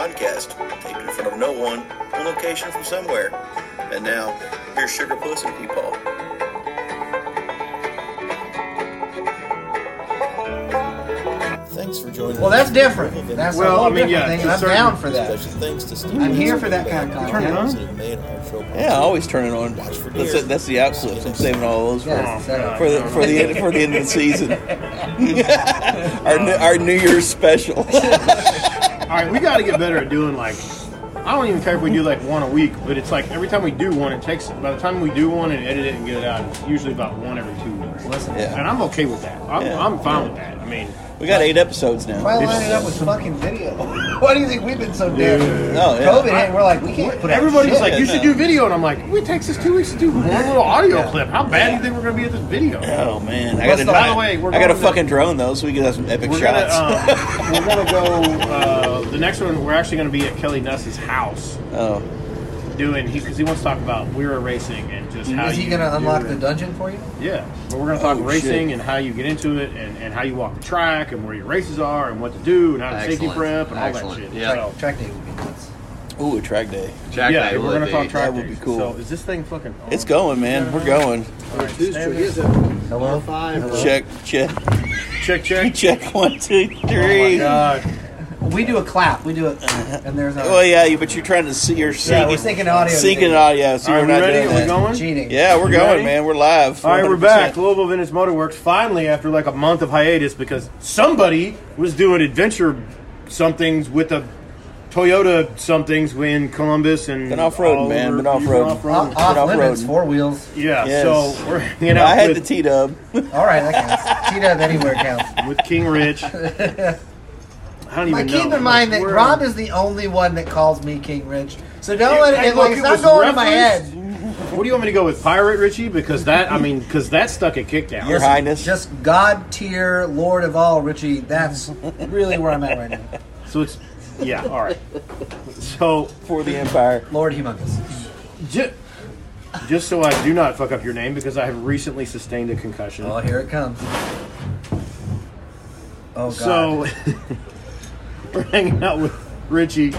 podcast, taped in front of no one, on location from somewhere. And now, here's Sugar Puss and Paul. Thanks for joining Well, us. that's different. That's Well, a whole I mean, different yeah, thing. and I'm certain- down for that. Thanks to Steve. I'm here for that kind of Turn it content. on. Yeah, I always turn it on. Watch for That's it. That's the out. I'm saving all those for, Yes, that- for the for the end, for the end of the season. our new, our New Year's special. All right, we got to get better at doing like. I don't even care if we do like one a week, but it's like every time we do one, it takes. By the time we do one and edit it and get it out, it's usually about one every two weeks. Listen, Yeah. And I'm okay with that. I'm, Yeah. I'm fine with that. I mean, We got eight episodes now. why line it up with fucking video? Why do you think we've been so damn? Oh, yeah. COVID hit. We're like, we can't put out everybody's shit. like, you should do video, and I'm like, it takes us two weeks to do one little audio Yeah. clip. How bad do you think we're gonna be at this video? Oh man, I What's got the- by the way, we're I got a fucking drone though, so we can have some epic We're gonna, shots. um, we're gonna go. Uh, the next one, we're actually gonna be at Kelly Nuss's house oh, doing he because he wants to talk about WERA racing and just how Is he gonna unlock the dungeon for you? Yeah, but we're gonna talk Oh, racing shit. and how you get into it and, and how you walk the track and where your races are and what to do and how to safety prep and all Excellent. that shit. Yeah. So, Track day would be nuts. ooh, a track day. Track yeah, day we're gonna talk track That would be cool. So is this thing fucking? on? It's going, man. We're going. All right, stand there. Hello. Check, check, Check, check. check. One, two, Oh my god! We do a clap. We do it, uh, and there's a well, yeah, but you're trying to see. You're yeah. We're syncing, syncing audio. syncing audio. So All right, we're we not ready? Are we going? cheating. Yeah, we're You going, ready? man. We're live. All right, we're back. Louisville Vintage Motor Works finally after like a month of hiatus because somebody was doing adventure somethings with a Toyota somethings in Columbus and Been off-roading, all man. over- Been off-roading. off-roading. Off, off limits, four wheels. Yeah, Yes. so we're hanging out I had the T Dub. All right, that counts. Cheat up anywhere counts. with King Rich. I don't Like, know. keep in mind Like, that Rob is the only one that calls me King Rich. So don't Hey, let it. hey, it look, like, it's it not was going in my head. What do you want me to go with, Pirate Richie? Because that, I mean, because that stuck at Kickdown. Your Highness. Just God tier, Lord of all, Richie. That's really where I'm at right now. So it's, yeah, all right. So for the Empire. Lord humongous. Just, just so I do not fuck up your name, because I have recently sustained a concussion. Oh, here it comes. Oh God. so we're hanging out with Richie,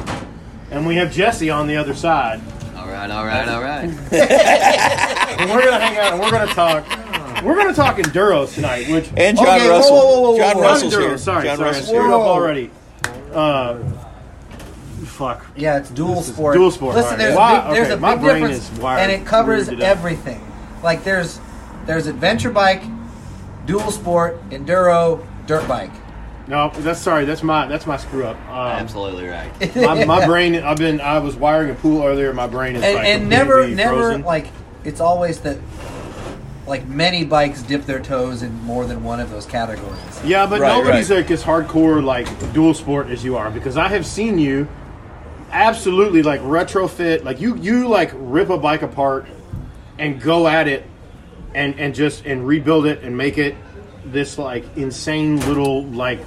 and we have Jesse on the other side, All right, all right, all right. and we're gonna hang out and we're gonna talk. We're gonna talk enduros tonight, which And John Okay, whoa, Russell. whoa, whoa, whoa, John whoa. Not Russell's enduro, here. Sorry, John sorry, I Russell's screwed here. up already. Uh, fuck. yeah, it's dual sport. dual sport, Listen, there's, Why- a big, there's okay, a my big brain difference, is wired and it covers weirded everything. Like there's there's adventure bike, dual sport, enduro, dirt bike. No, that's sorry. That's my that's my screw up. Um, Absolutely right. my, my brain. I've been. I was wiring a pool earlier. My brain is and, like and never completely never frozen. like it's always that like many bikes dip their toes in more than one of those categories. Yeah, but Right, nobody's right. like as hardcore like dual sport as you are because I have seen you absolutely like retrofit like you you like rip a bike apart and go at it and and just and rebuild it and make it this like insane little like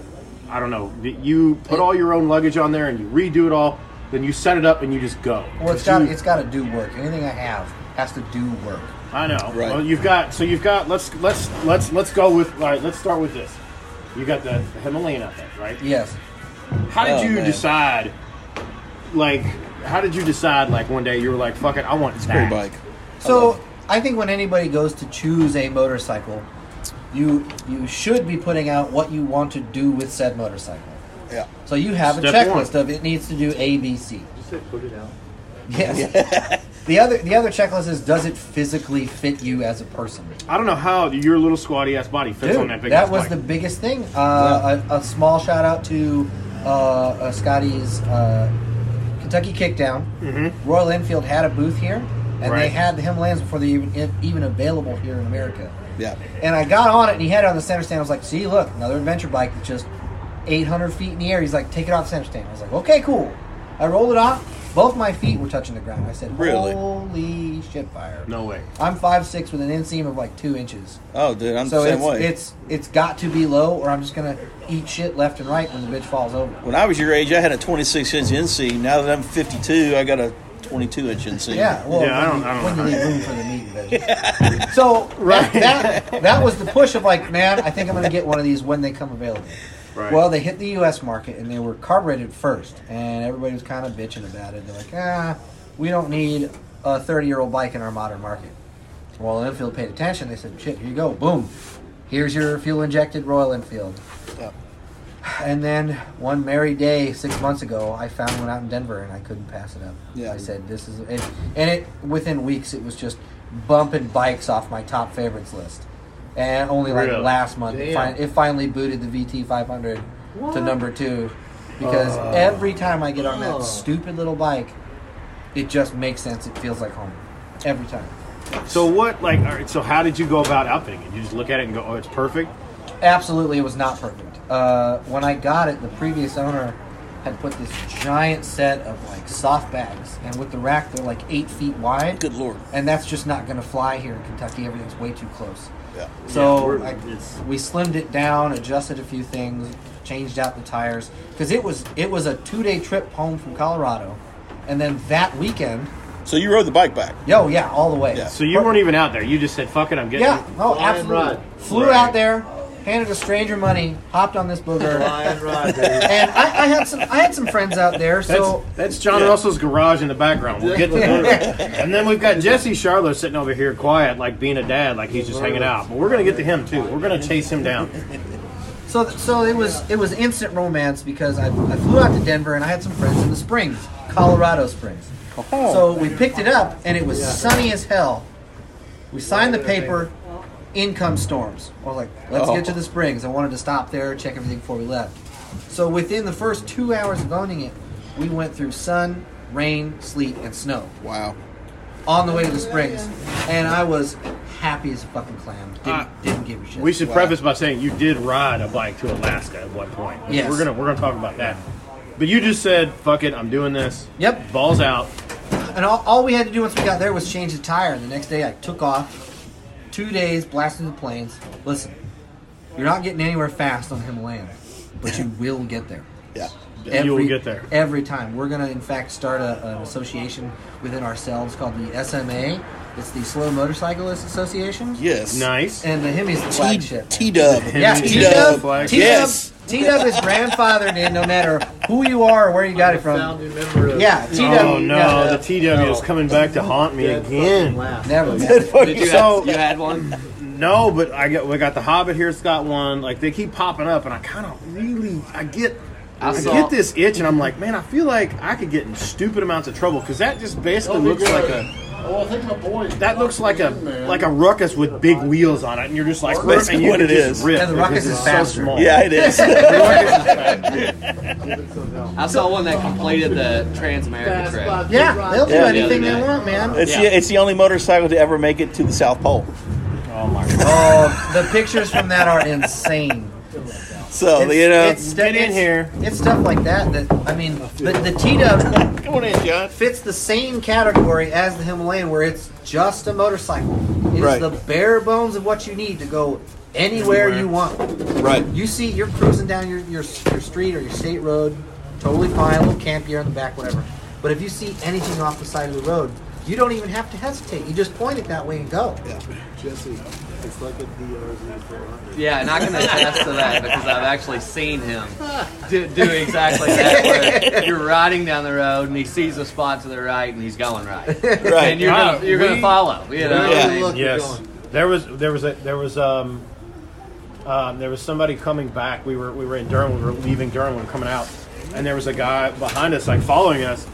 I don't know you put all your own luggage on there and you redo it all then you set it up and you just go. Well, it's got it's got to do work. Anything I have has to do work. I know. Right. Well, you've got so you've got let's let's let's let's go with all right. Let's start with this. You got the Himalayan out there, right? Yes. How did Oh, you man. decide? Like, how did you decide? Like one day you were like, "Fuck it, I want Great that." bike. So I think when anybody goes to choose a motorcycle, you you should be putting out what you want to do with said motorcycle. Yeah. So you have a checklist one. of it needs to do A, B, C. put it out. Yes. the other the other checklist is does it physically fit you as a person? I don't know how your little squatty ass body fits on that big. Bike. That was bike. the biggest thing. Uh, a, a small shout out to uh, uh, Scotty's uh, Kentucky Kickdown. Mm-hmm. Royal Enfield had a booth here, and they had the Himalayans before they even even available here in America. Yeah. And I got on it, and he had it on the center stand. I was like, "See, look, another adventure bike that's just 800 feet in the air." He's like, "Take it off the center stand." I was like, "Okay, cool." I rolled it off. Both my feet were touching the ground. I said, Really? "Holy shit, fire!" no way. I'm five six with an inseam of like two inches. Oh, dude, I'm So the same it's, way. it's it's got to be low, or I'm just gonna eat shit left and right when the bitch falls over. when I was your age, I had a 26 inch inseam. Now that I'm 52, I got a 22 inch inseam. Yeah, well, Yeah, I don't- you, I don't when know. you leave room for the meat and veggies. So that, that that was the push of like, man, I think I'm gonna get one of these when they come available. Right. Well, they hit the U.S. market and they were carbureted first, and everybody was kind of bitching about it. They're like, ah, we don't need a 30 year old bike in our modern market. Well, Enfield paid attention. They said, shit, here you go. Boom. Here's your fuel injected Royal Enfield. Yeah. And then one merry day six months ago, I found one out in Denver and I couldn't pass it up. Yeah. I said, this is, it, and it within weeks, it was just bumping bikes off my top favorites list. And only like Really? last month, it, fin- it finally booted the VT 500 to number two. Because oh. every time I get on that Oh. stupid little bike, it just makes sense. It feels like home. Every time. So what? Like, all right. So how did you go about outfitting it? You just look at it and go, "Oh, it's perfect." Absolutely, it was not perfect. Uh, when I got it, the previous owner had put this giant set of like soft bags, and with the rack, they're like eight feet wide. Good lord. And that's just not going to fly here in Kentucky. Everything's way too close. Yeah. So we're- I, we slimmed it down, adjusted a few things, changed out the tires because it was it was a two day trip home from Colorado, and then that weekend, So you rode the bike back. yo, yeah, all the way. Yeah. So you weren't even out there. You just said, "Fuck it, I'm getting." Yeah, oh, Fly and absolutely. ride. Flew Right. out there, handed a stranger money, hopped on this booger. Flying ride, and I, I had some I had some friends out there, That's, so that's John Yeah. Russell's garage in the background. We'll get to that. And then we've got Jesse Charlotte sitting over here quiet, like being a dad, like he's just hanging out. But we're going to get to him, too. We're going to chase him down. so so it was it was instant romance because I, I flew out to Denver and I had some friends in the Springs, Colorado Springs. Oh. So we picked it up and it was sunny as hell. We signed the paper. In come storms. I was like, let's Oh. get to the Springs. I wanted to stop there, check everything before we left. So within the first two hours of owning it, we went through sun, rain, sleet, and snow. Wow. on the way to the springs, and I was happy as a fucking clam. Didn't, Uh, didn't give a shit. We should Wow. preface by saying you did ride a bike to Alaska at one point. Yes. We're gonna we're gonna talk about that. But you just said, "Fuck it, I'm doing this." Yep. Balls out. and all, all we had to do once we got there was change the tire. And the next day, I took off. Two days blasting the plains. Listen, you're not getting anywhere fast on the Himalayan, but you will get there. Yeah. You will get there. every time. We're gonna, in fact, start a, an association within ourselves called the SMA. It's the Slow Motorcyclists Association. Yes. Nice. And Nice. the Hemi's the T flagship. T Dub. Yeah, T T-Dub. Dub. Yes. T Dub is grandfathered in, no matter who you are or where you got it from. Founding member of Yeah, T Dub. Oh no, yeah, the TW is coming back to haunt me Dead again. Never. Did you, So- have, you had one? No, but I got we got the Hobbit here. It's got one. Like they keep popping up, and I kind of really I get. I I, saw- get this itch, and I'm like, man, I feel like I could get in stupid amounts of trouble because that just basically looks like a Oh, I think my boy. that looks like a like a ruckus with big wheels on it, and you're just like, That's and you what can it rip And the ruckus is it's so small. Yeah, it is. I saw one that completed the Transamerica trip. Yeah, they'll do Yeah. anything Yeah. they want, man. It's, Yeah. the, it's the only motorcycle to ever make it to the South Pole. Oh my god! Oh, the pictures from that are insane. So It's- you know, it's, Get in it's- here. It's stuff like that that I mean, the, the T Dub come on in, John. fits the same category as the Himalayan, where it's just a motorcycle. It's Right. the bare bones of what you need to go anywhere Anywhere. you want. Right. You see, you're cruising down your, your your street or your state road, totally fine, a little camp gear on the back, whatever. But if you see anything off the side of the road, you don't even have to hesitate. You just point it that way and go. Yeah. Jesse, it's like a DRZ 400. Yeah, and I can attest to that because I've actually seen him do, do exactly that. Where you're riding down the road and he sees a spot to the right and he's going right, Right. and you're gonna you're we- gonna follow. You know, Yeah. I Look, Yes, there was there was a there was um, um there was somebody coming back. We were we were in Durham. We were leaving Durham. We were coming out, and there was a guy behind us, like following us.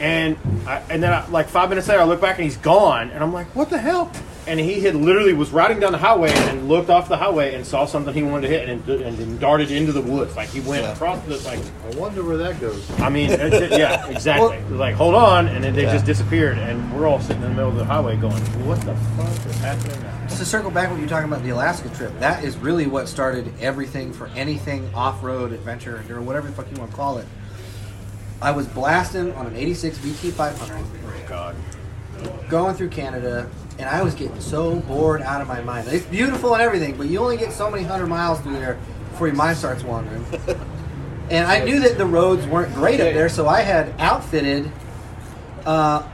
And I, and then I, like five minutes later, I look back and he's gone, and I'm like, what the hell? And he had literally was riding down the highway and looked off the highway and saw something he wanted to hit and, and, then darted into the woods. Like he went across the like I wonder where that goes. I mean, it's, it- yeah, exactly. like, hold on, and then they just disappeared, and we're all sitting in the middle of the highway going, "What the fuck is happening now?" Just to circle back what you're talking about the Alaska trip, that is really what started everything for anything off-road adventure or whatever the fuck you want to call it. I was blasting on an 86 VT 500, Oh God, going through Canada, and I was getting so bored out of my mind. It's beautiful and everything, but you only get so many hundred miles through there before your mind starts wandering. and I knew that the roads weren't great up there, so I had outfitted uh,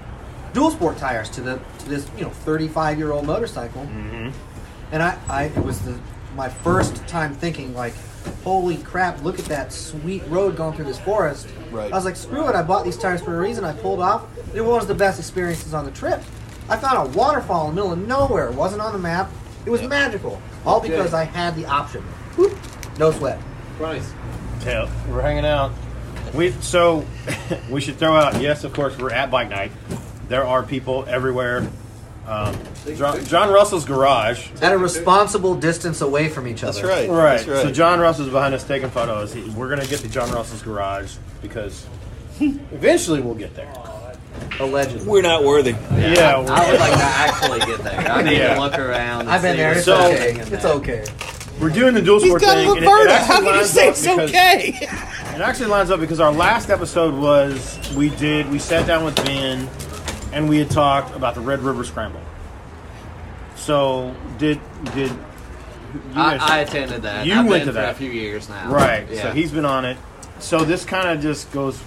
dual sport tires to the to this you know 35 year old motorcycle. And I, I it was the my first time thinking like holy crap, look at that sweet road going through this forest. Right. I was like, screw it, I bought these tires for a reason. I pulled off. It was one of the best experiences on the trip. I found a waterfall in the middle of nowhere. It wasn't on the map. It was magical. All because I had the option. Whoop, no sweat. Nice. Yeah, we're hanging out. We so we should throw out. Yes, of course, we're at bike night. There are people everywhere. Um, John, John Russell's garage. At a responsible distance away from each other. That's right. Right. That's right. So John Russell's behind us taking photos. He- We're gonna get to John Russell's garage because eventually we'll get there. Allegedly. We're not worthy. Yeah. we're- I would like to actually get there. I need Yeah. to look around. I've been there. It's So- okay. It's okay. We're doing the dual sport thing. and it- it actually lines up because- okay? It actually lines up because our last episode was we did we sat down with Ben and we had talked about the Red River Scramble. So did did you I, guys- I attended that. You I've went been to for that. a few years now. right? Yeah. So he's been on it. So this kind of just goes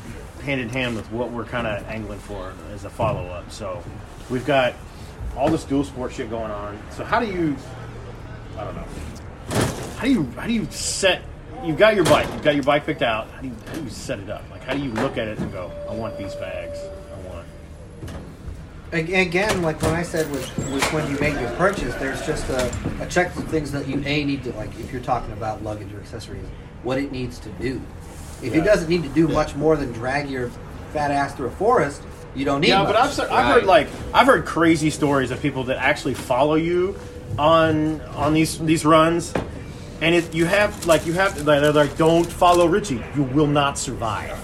hand in hand with what we're kind of angling for as a follow up. So we've got all this dual sport shit going on. So how do you? I don't know. How do you how do you set? You've got your bike. You've got your bike picked out. How do you, how do you set it up? Like how do you look at it and go, I want these bags. I want. Ag- Again, like when I said with, with when you make your purchase, there's just a, a checklist of things that you a need to like. If you're talking about luggage or accessories, what it needs to do. If Yeah. it doesn't need to do much more than drag your fat ass through a forest, you don't need. Yeah, much. but I've, I've heard like I've heard crazy stories of people that actually follow you on on these these runs, and it you have like you have they're like don't follow Richie, you will not survive.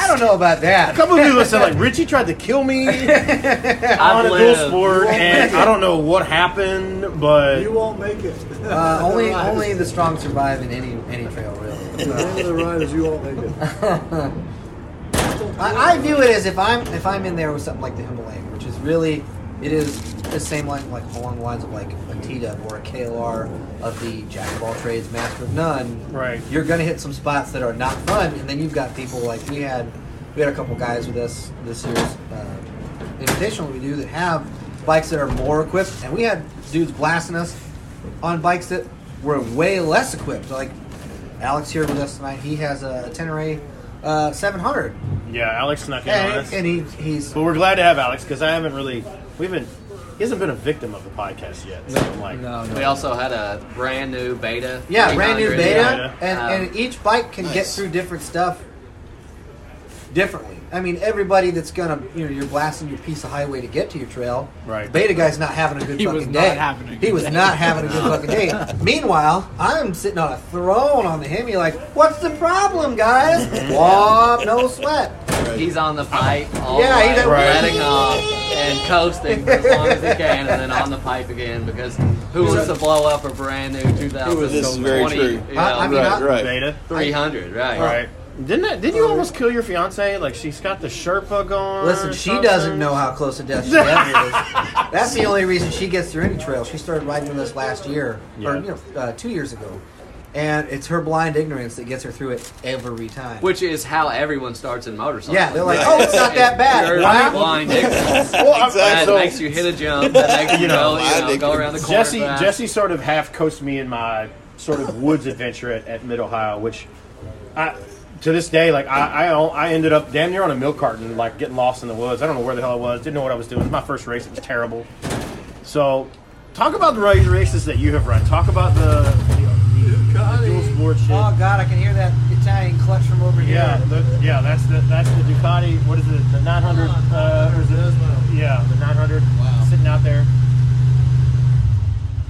I don't know about that. A couple of people said like Richie tried to kill me on I've a dual lived. sport, and I don't know what happened, but You won't make it. Uh, only Right. only the strong survive in any any trail, really. The name of the ride is you won't make it. I, I view it as if I'm if I'm in there with something like the Himalayan, which is really it is the same line like along the lines of like a T-Dub or a KLR of the jack of all trades, master of none. Right. You're gonna hit some spots that are not fun, and then you've got people like we had we had a couple guys with us this year's uh, invitational we do that have bikes that are more equipped, and we had dudes blasting us on bikes that were way less equipped. Like Alex here with us tonight, he has a Tenere uh, 700. yeah, Alex snuck in on And, us. and he, he's But we're glad to have Alex because I haven't really we haven't he hasn't been a victim of the podcast yet. So I'm like, no, We also had a brand new beta. yeah, brand new beta, Yeah. and, Um, and each bike can get through different stuff differently. I mean, everybody that's gonna, you know, you're blasting your piece of highway to get to your trail. Right. Beta guy's not having a good He fucking was not day. having a he good was day. not having a good fucking day. Meanwhile, I'm sitting on a throne on the Hemi, like, what's the problem, guys? Whoop, no sweat. He's on the pipe all Yeah, the he's way, at- letting off and coasting as long as he can, and then on the pipe again because who wants to blow up a brand new 2020? This is very true. You know, I- I mean, Right, I- right. beta. 300, right? Right. Didn't that, did you almost kill your fiance? Like she's got the Sherpa going. Listen, she doesn't know how close to death she ever is. That's the only reason she gets through any trail. She started riding with us last year, or Yeah. you know, uh, two years ago, and it's her blind ignorance that gets her through it every time. Which is how everyone starts in motorcycles. yeah, they're like, "Oh, it's not that bad." You're Wow. blind ignorance. Well, I'm- That so makes you hit a jump. That makes you, You know, go, you know, go around the corner. Jesse fast. Jesse sort of half coached me in my sort of woods adventure at, at Mid Ohio, which I to this day like I, I I ended up damn near on a milk carton, like getting lost in the woods. I don't know where the hell I was. Didn't know what I was doing. It was my first race. It was terrible. So, talk about the ra- races that you have run. Talk about the, the, the dual sport shit. Oh God, I can hear that Italian clutch from over here. Yeah, the, yeah, that's the that's the Ducati. What is it? The 900? Uh, or is it? Yeah, the 900. Wow. Sitting out there.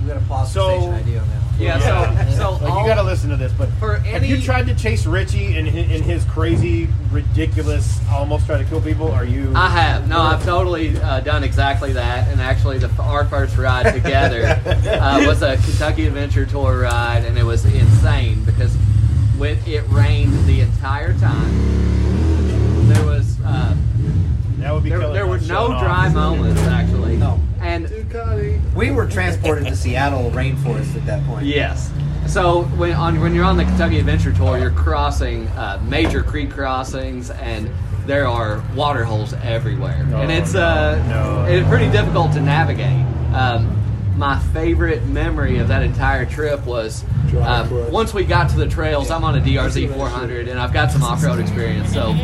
you got a pause So- station idea now. Yeah, so so Like, all, you got to listen to this, but for have you tried to chase Richie in his, in his crazy, ridiculous, almost try to kill people? Are you? I have. No, I've totally uh, done exactly that. And actually, the our first ride together uh, was a Kentucky Adventure Tour ride, and it was insane because when it rained the entire time, there was uh, that would be there, there were no dry moments actually. No. And Ducati. We were transported to Seattle rainforest at that point. Yes. So when on when you're on the Kentucky Adventure Tour, you're crossing uh, major creek crossings, and there are water holes everywhere, No, and it's no, uh, no, it's pretty difficult to navigate. Um, my favorite memory of that entire trip was Dry um, once we got to the trails. I'm on a DRZ 400, and I've got some off-road experience. So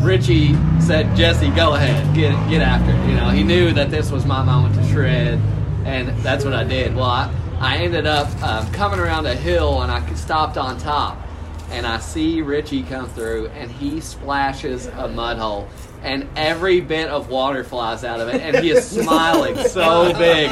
Richie said, "Jesse, go ahead, get get after it." You know, he knew that this was my moment to shred, and that's what I did. Well, I, I ended up um, coming around a hill, and I stopped on top, and I see Richie come through, and he splashes a mud hole. And every bit of water flies out of it, and he is smiling so big.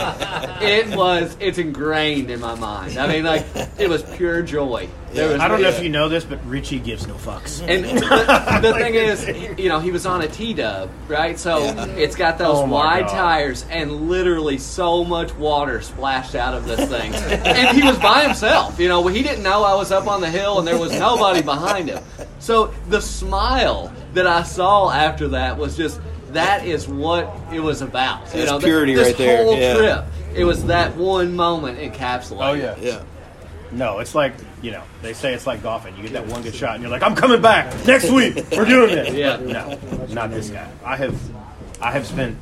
It was, it's ingrained in my mind. I mean, like, it was pure joy. There was I don't know if you know this, but Richie gives no fucks. and the, the thing is, you know, he was on a T dub, right? So it's got those Oh my wide God. tires and literally so much water splashed out of this thing. and he was by himself. You know, he didn't know I was up on the hill and there was nobody behind him. So the smile that I saw after that was just that is what it was about. You That's know, purity this right there, whole yeah. trip. It was that one moment encapsulated. Oh yeah. Yeah. No, it's like you know they say it's like golfing. You get that one good shot, and you're like, I'm coming back next week. We're doing this. Yeah. No, not this guy. I have, I have spent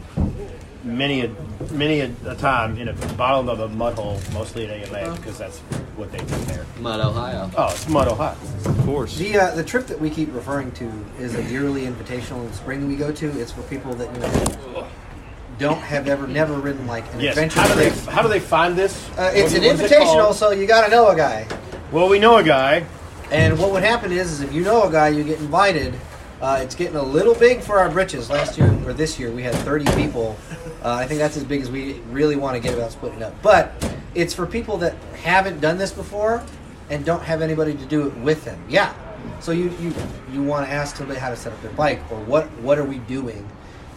many a many a, a time in a bottom of a mud hole, mostly at AMA, because that's what they do there. Mud, Ohio. Oh, it's mud Ohio. Of course. The uh, the trip that we keep referring to is a yearly invitational in the spring we go to. It's for people that you know don't have ever never ridden like an Yes. adventure How do they how do they find this? Uh, it's What- an it invitational, called? so you got to know a guy. Well, we know a guy. And what would happen is, is if you know a guy, you get invited. Uh, it's getting a little big for our britches. Last year or this year, we had 30 people. Uh, I think that's as big as we really want to get about splitting up. But it's for people that haven't done this before and don't have anybody to do it with them. Yeah. So you you, you want to ask somebody how to set up their bike or what what are we doing?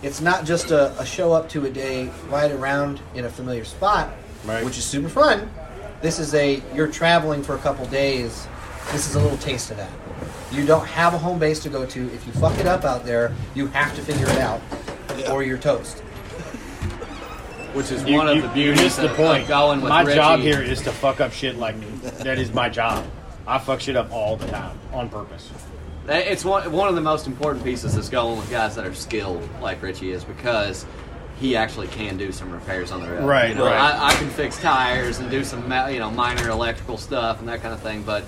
It's not just a, a show up to a day, ride around in a familiar spot, Right. which is super fun. This is a you're traveling for a couple days. This is a little taste of that. You don't have a home base to go to. If you fuck it up out there, you have to figure it out, or you're toast. Which is You- one of you- the you beauties missed the of, point. of going with My Richie. job here is to fuck up shit like me. that is my job. I fuck shit up all the time on purpose. It's one one of the most important pieces is going with guys that are skilled like Richie is because he actually can do some repairs on the road. Right, You know, right. I, I can fix tires and do some you know minor electrical stuff and that kind of thing, but.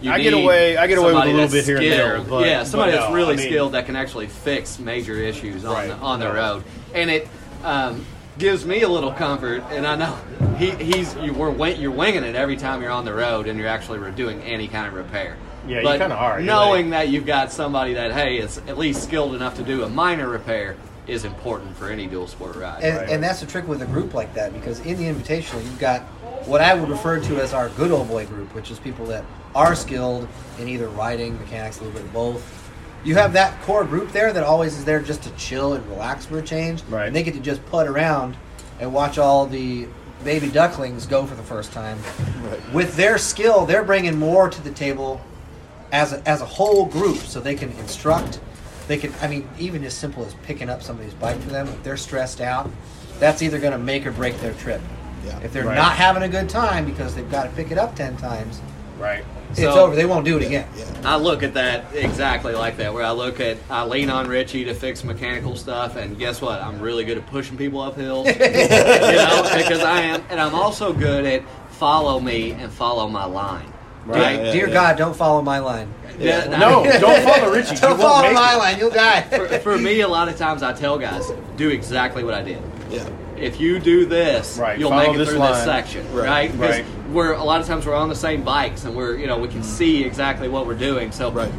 You I get away- I get away with a little that's bit here and there, but- yeah, somebody but that's really I mean- skilled that can actually fix major issues on Right, the, on the no. road, and it um, gives me a little comfort. And I know he, he's you were you're winging it every time you're on the road, and you're actually doing any kind of repair. Yeah, you But kinda are. Knowing like- that you've got somebody that hey is at least skilled enough to do a minor repair is important for any dual sport ride. And, Right. and that's the trick with a group like that because in the invitational you've got what I would refer to as our good old boy group, which is people that are skilled in either riding, mechanics, a little bit of both. You have that core group there that always is there just to chill and relax for a change, Right. and they get to just put around and watch all the baby ducklings go for the first time. Right. With their skill, they're bringing more to the table as a, as a whole group, so they can instruct. They can, I mean, even as simple as picking up somebody's bike for them. If they're stressed out, that's either going to make or break their trip. Yeah. If they're Right. not having a good time because they've got to pick it up ten times, Right. it's So- over. They won't do it again. Yeah. I look at that exactly like that, where I look at, I lean on Richie to fix mechanical stuff, and guess what? I'm really good at pushing people up hills, you know, because I am, and I'm also good at follow me and follow my line, right? Yeah, Dear yeah. God, don't follow my line. Yeah, No, don't follow Richie. Don't follow my it. line. You'll die. for, for me, a lot of times I tell guys, do exactly what I did. Yeah. If you do this, Right, you'll follow make it this through line. this section, Right, right? Because right. we're a lot of times we're on the same bikes and we're you know we can mm. see exactly what we're doing. So Right.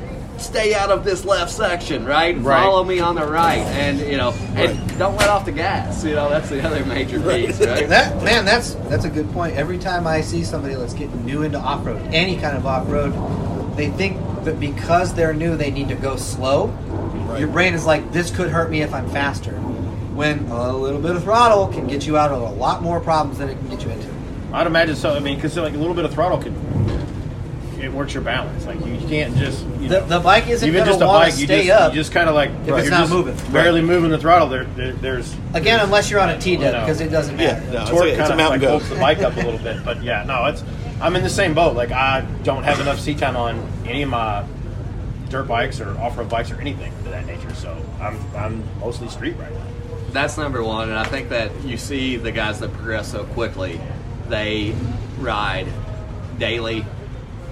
Stay out of this left section, right? Right. Follow me on the right, and you know, and don't let off the gas. You know, that's the other major piece, right? That man, that's that's a good point. Every time I see somebody that's getting new into off road, any kind of off road, they think that because they're new, they need to go slow. Your brain is like, this could hurt me if I'm faster. When a little bit of throttle can get you out of a lot more problems than it can get you into. I'd imagine so. I mean, because like a little bit of throttle could it works your balance. Like you can't just you The, know, the bike isn't even just a bike. to You stay just up you just kind of like it's you're not moving. barely moving the throttle. There, there there's again unless you're on a T dub No. because it doesn't Yeah, matter. no, it's, torque a, it's kind a of mountain like holds the bike up a little bit. But yeah, no, it's I'm in the same boat. Like I don't have enough seat time on any of my dirt bikes or off road bikes or anything of that nature. So I'm I'm mostly street right now. That's number one, and I think that you see the guys that progress so quickly they ride daily,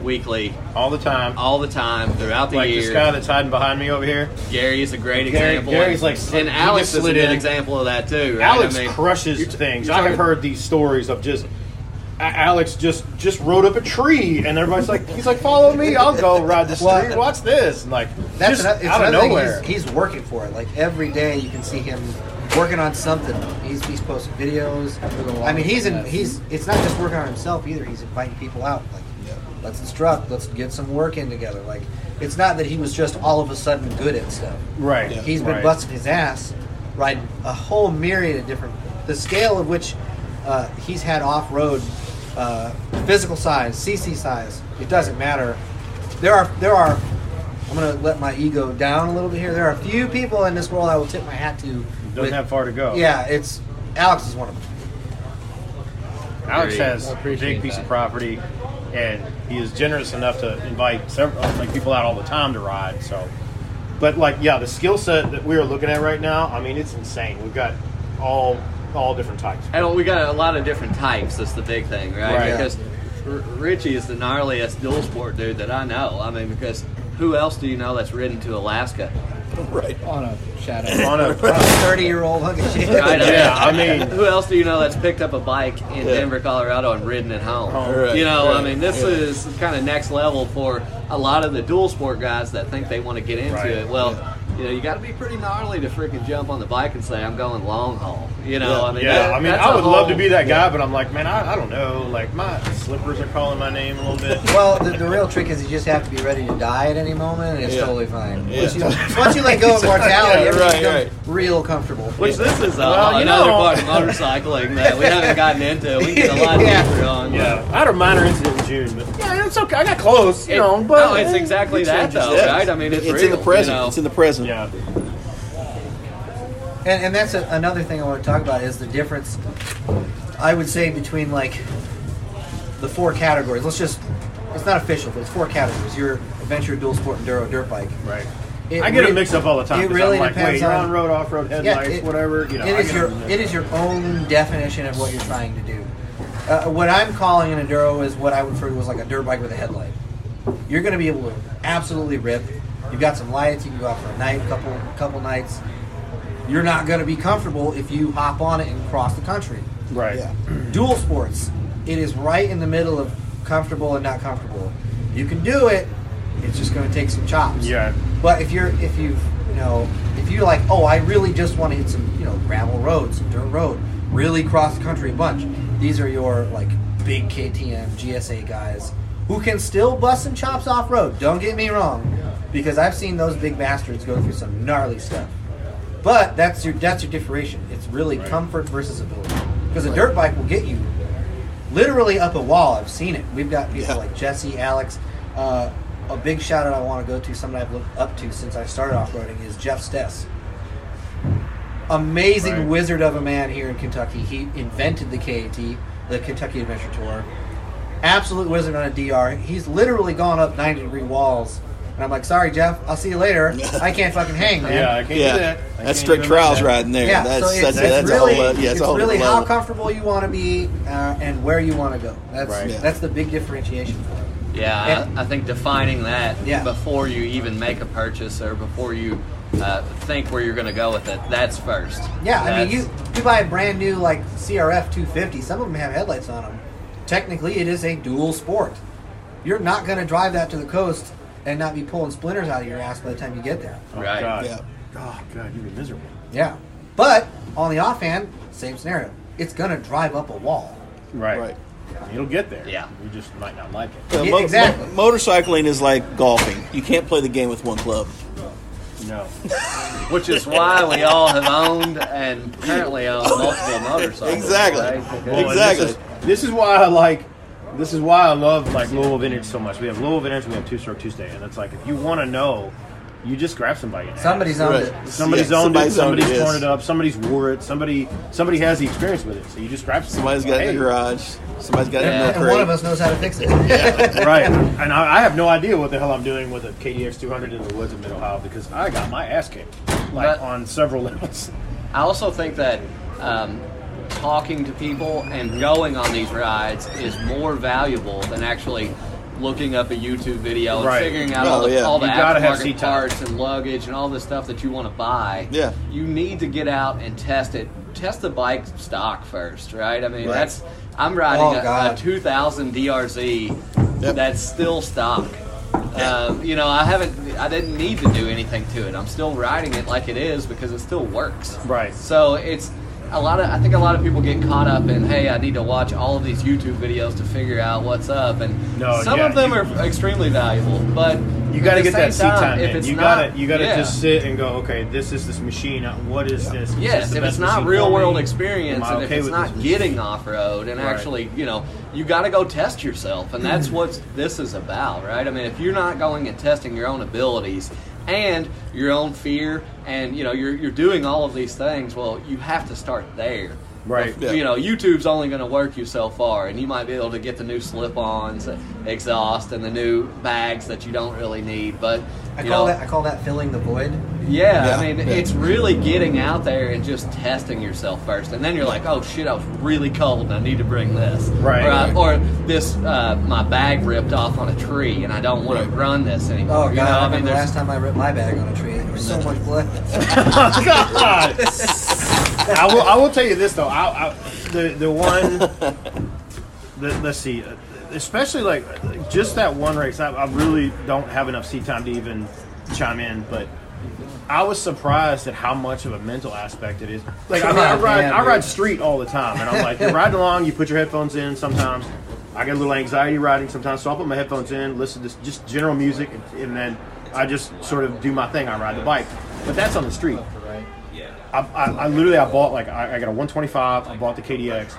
weekly, all the time. all the time throughout the like year. this guy that's hiding behind me over here. Gary is a great Gary- example. Gary's and, like and Alex is a good in. example of that too. Right? Alex I mean, crushes you're- things. you're I have heard these stories of just Alex just just rode up a tree, and everybody's like, he's like, follow me, I'll go ride this Well, tree. Watch this, and like That's just ano- it's out of nowhere. He's, he's working for it. Like every day, you can see him working on something. He's he's posting videos. I mean, he's in, he's. It's not just working on himself either. He's inviting people out. Like, let's instruct. Let's get some work in together. Like, it's not that he was just all of a sudden good at stuff. right. He's been right. busting his ass, riding a whole myriad of different. The scale of which uh, he's had off road, uh, physical size, CC size, it doesn't matter. There are there are. I'm gonna let my ego down a little bit here. There are a few people in this world I will tip my hat to. Doesn't with- have far to go. Yeah, it's Alex is one of them. Alex has a appreciate big piece that. of property, and he is generous enough to invite several like people out all the time to ride. So, but like yeah, the skill set that we are looking at right now, I mean, it's insane. We've got all all different types. And we got a lot of different types. That's the big thing, right? Right. Because R- Richie is the gnarliest dual sport dude that I know. I mean, because who else do you know that's ridden to Alaska? Right. On a shadow. On a Thirty year old hunk of shit. Yeah, I mean- who else do you know that's picked up a bike in Yeah. Denver, Colorado, and ridden it home? Right, you know, I mean, this yeah. is kind of next level for a lot of the dual sport guys that think they want to get into Right. it. Well, you know, you got to be pretty gnarly to freaking jump on the bike and say, "I'm going long haul." You know, Yeah. I mean, yeah, that- I mean, that's I a would love to be that guy, but I'm like, man, I, I don't know. Like my slippers are calling my name a little bit. Well, the, the real trick is you just have to be ready to die at any moment, and it's Yeah. totally fine. Yeah. Once, you, once you let go of mortality, Yeah, everything right, becomes right. real comfortable. Which this is uh, Well, you another know- part of motorcycling that we haven't gotten into. We get a lot Yeah. deeper on. Yeah, I had a minor incident in June, but yeah, it's okay. I got close, you It- know. But no, it's exactly that though, Yeah. right? I mean, it's, it's real, in the present. You know? It's in the present. yeah, And, and that's a, another thing I want to talk about is the difference. I would say between like the four categories. Let's just. It's not official, but it's four categories. Your adventure, dual sport, enduro, dirt bike. right. It I get them mixed up all the time. it really I'm like, depends wait, you're on- on road, off road, headlights, it- whatever. You know, it is your it is your own definition of what you're trying to do. Uh, what I'm calling an enduro is what I would refer to as like a dirt bike with a headlight. You're going to be able to absolutely rip. You've got some lights. You can go out for a night, a couple couple nights. You're not going to be comfortable if you hop on it and cross the country. right. Yeah. Dual sports, it is right in the middle of comfortable and not comfortable. You can do it. It's just going to take some chops. Yeah. But if you're if you've you know if you're like oh I really just want to hit some you know gravel roads, some dirt road, really cross the country a bunch. These are your like big KTM GSA guys who can still bust some chops off road. Don't get me wrong, because I've seen those big bastards go through some gnarly stuff. But that's your that's your differentiation. It's really comfort versus ability. Because a dirt bike will get you literally up a wall. I've seen it. We've got people Yeah. like Jesse, Alex. Uh, a big shout out I want to go to, somebody I've looked up to since I started off roading, is Jeff Stess. Amazing Right. wizard of a man here in Kentucky. He invented the KAT, the Kentucky Adventure Tour. Absolute wizard on a DR. He's literally gone up 90 degree walls. And I'm like, sorry, Jeff, I'll see you later. I can't fucking hang, man. Yeah, I can't Yeah. do that. I That's strict trials make that. riding there. Yeah, that's so it's, that's, it's that's really, a whole, uh, yeah, it's, it's a whole really how level. comfortable you want to be uh, and where you want to go. That's Right. Yeah. that's the big differentiation for it. Yeah, And- I, I think defining that Yeah. before you even make a purchase or before you uh, think where you're going to go with it, that's first. Yeah, I mean, you you buy a brand new like CRF 250. Some of them have headlights on them. Technically, it is a dual sport. You're not going to drive that to the coast and not be pulling splinters out of your ass by the time you get there. Oh, Right. God. Yeah. Oh God, you'd be miserable. Yeah, but on the offhand, same scenario. It's going to drive up a wall. Right. Right. You'll get there. Yeah. You just might not like it. Uh, Yeah, mo- exactly. mo- motorcycling is like golfing. You can't play the game with one club. No. Which is why we all have owned and currently own multiple motorcycles. Exactly. right? Because- Well, Exactly. This is, this is why I like. This is why I love like Louisville Vintage so much. We have Louisville Vintage, we have Two Stroke Tuesday, and it's like if you want to know, you just grab somebody. and ask. Somebody's owned Right. it. Somebody's Yeah, owned somebody's it. owned it, Somebody's torn yes. it up. Somebody's wore it. Somebody somebody has the experience with it. So you just grab somebody. Somebody's got it in Hey. the garage. Somebody's got it in Yeah. the And one of us knows how to fix it. right, and I, I have no idea what the hell I'm doing with a KDX 200 in the woods of Mid Ohio because I got my ass kicked, like But- on several levels. I also think that um, talking to people and going on these rides is more valuable than actually looking up a YouTube video and Right. figuring out Oh, all the, yeah. all the You gotta have aftermarket parts and luggage and all the stuff that you want to buy. Yeah. You need to get out and test it. Test the bike stock first, right? I mean, Right. that's I'm riding Oh, a, a 2000 DRZ Yep. that's still stock. Um, you know, I haven't, I didn't need to do anything to it. I'm still riding it like it is because it still works. Right. So it's a lot of. I think a lot of people get caught up in, hey, I need to watch all of these YouTube videos to figure out what's up, and No, some yeah, of them you- are extremely valuable. But You got to get that seat time, if man. it's You got to you got to yeah. just sit and go. Okay, this is this machine. Uh, What is this? Is Yes, this if it's not real world me? experience, and okay if it's not getting off road, and Right. actually, you know, you got to go test yourself, and that's what this is about, right? I mean, if you're not going and testing your own abilities and your own fear, and you know, you're you're doing all of these things, well, you have to start there. Right. Yeah. You know, YouTube's only going to work you so far, and you might be able to get the new slip-ons, exhaust, and the new bags that you don't really need. But I call know, that I call that filling the void. yeah, Yeah, I mean, yeah. it's really getting out there and just testing yourself first, and then you're like, "Oh shit, I was really cold, and I need to bring this." Right. Or, I, or this, uh, my bag ripped off on a tree, and I don't want Right. to run this anymore. Oh god! you know, I I mean, the last time I ripped my bag on a tree. There was so much blood. Oh, God. I will. I will tell you this though. I, I, the the one. The, let's see. uh, Especially like just that one race. I, I really don't have enough seat time to even chime in, but. I was surprised at how much of a mental aspect it is. Like, I mean, I ride, damn, I ride street all the time, and I'm like, you're riding along, you put your headphones in. Sometimes I get a little anxiety riding. Sometimes, so I'll put my headphones in, listen to just general music, and, and then I just sort of do my thing. I ride the bike, but that's on the street. I, I, I literally I bought like I, I got a 125. I bought the KDX,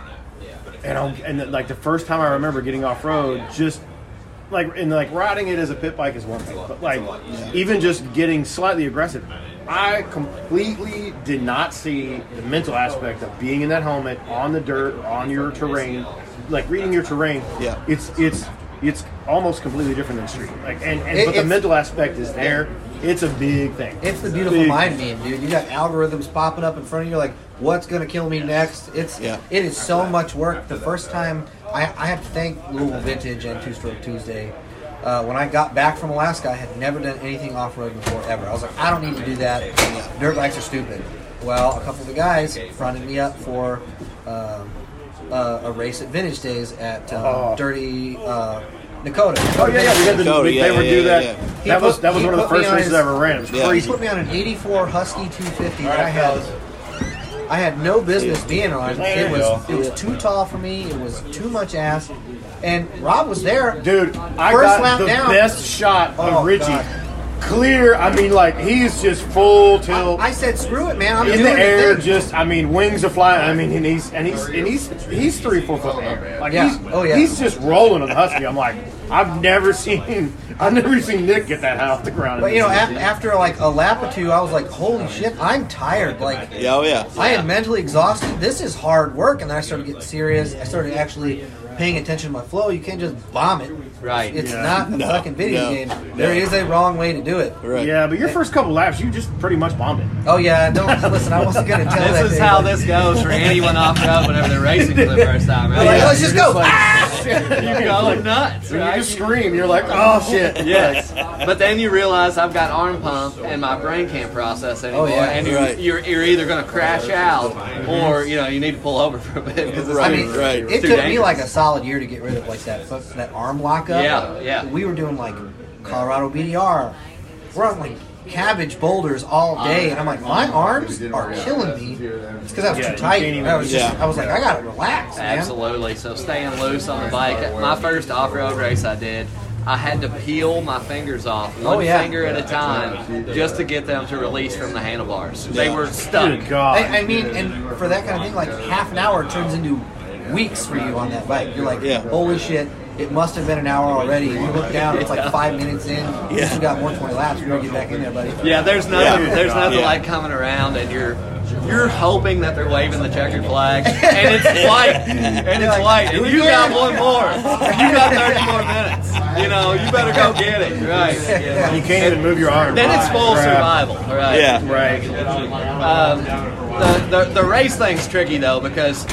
and I'm and then, like the first time I remember getting off road, just like and like riding it as a pit bike is one thing, but like even just getting slightly aggressive, I completely did not see the mental aspect of being in that helmet on the dirt on your terrain, like reading your terrain. Yeah. it's it's it's almost completely different than street. Like and, and It- but the mental aspect is there. It's a big thing. It's the beautiful Big mind game, dude. You got algorithms popping up in front of you, like what's gonna kill me next. It's Yeah. it is so much work. The first time I, I have to thank Louisville Vintage and Two Stroke Tuesday. Uh, when I got back from Alaska, I had never done anything off road before ever. I was like, I don't need to do that. Dirt bikes are stupid. Well, a couple of the guys fronted me up for um, uh, a race at Vintage Days at um, Oh. Dirty uh, Dakota. Oh yeah, yeah, we had the, Dakota, we, yeah, they would yeah, do yeah, that. yeah. He That was put- that was one of the first on races his- I ever ran. It was Yeah. He put me on an '84 Husky 250 that I had. I had no business being on. It was it was too tall for me. It was too much ass. And Rob was there. Dude, I First got lap the down. best shot Oh, of Richie. God. Clear. I mean, like he's just full tilt I said, "Screw it, man! I'm in the air. thing." Just, I mean, wings are flying. I mean, and he's and he's and he's he's three four foot in the air. Like Yeah. he's Oh, yeah. he's just rolling on the husky. I'm like, I've never seen I've never seen Nick get that high off the ground. But you know, after, after like a lap or two, I was like, "Holy shit! I'm tired. Like, Yeah, oh yeah. I am mentally exhausted. This is hard work." And then I started getting serious. I started actually paying attention to my flow. You can't just bomb it. Right. It's Yeah. not a No, fucking video no, game. no. There is a wrong way to do it. Right. yeah, but your first couple laps, you just pretty much bombed it. Oh yeah, no. Listen, I wasn't gonna tell that. This is to how anybody. this goes for anyone off road whenever they're racing for the first time, Like, right? let's just You're go. like- ah! You go nuts, When you just scream, you're like, oh shit. Yes, but then you realize I've got arm pump and my brain can't process oh, anymore, yeah. and you're, Right. you're you're either going to crash out or you know you need to pull over for a bit because it's I mean, right. it too took me like a solid year to get rid of like that foot- that arm lockup. Yeah, yeah. We were doing like Colorado BDR. We're on like cabbage boulders all day, and I'm like, my arms are killing me. It's because I was too tight. I was just, I was like, I gotta relax, man. Absolutely. So staying loose on the bike. My first off-road race I did, I had to peel my fingers off oh, one Oh, yeah. finger at a time just to get them to release from the handlebars. They were stuck. Good God. I, I mean, and for that kind of thing, like half an hour turns into weeks for you on that bike. You're like, Yeah. holy shit. It must have been an hour already. You look down, it's like five minutes in. Yeah. You got more than 20 laps. You better get back in there, buddy. Yeah, there's nothing. Yeah. There's nothing Yeah. like coming around and you're you're hoping that they're waving the checkered flag and it's white and it's white and you got one more. You got 30 more minutes. You know, you better go get it. Right. you can't even move your arm. Then it's full Crap. survival. Right. Yeah. Right. Um, the, the the race thing's tricky though because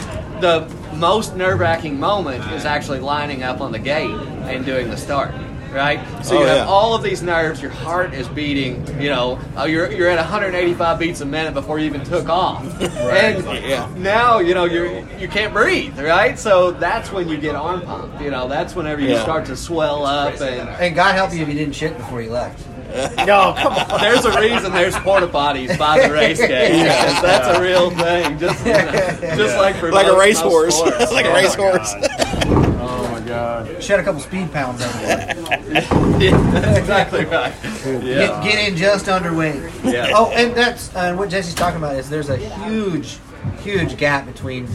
the most nerve wracking moment is actually lining up on the gate and doing the start. Right, so Oh, you have yeah. all of these nerves. Your heart is beating. You know, uh, you're you're at 185 beats a minute before you even took off, and Yeah. now you know you're you can't breathe. Right, so that's when you get arm pump. You know, that's whenever you Yeah. start to swell up and And God help you if you didn't shit before you left. No, come on. there's a reason there's porta potties by the race gate. because That's a real thing. Just just like for Like a racehorse. most sports. Like a racehorse. Oh my god. Shed a couple speed pounds over there. Yeah, that's exactly right. Yeah. Get, get in just underweight. Yeah. Oh, and that's uh, what Jesse's talking about is there's a huge, huge gap between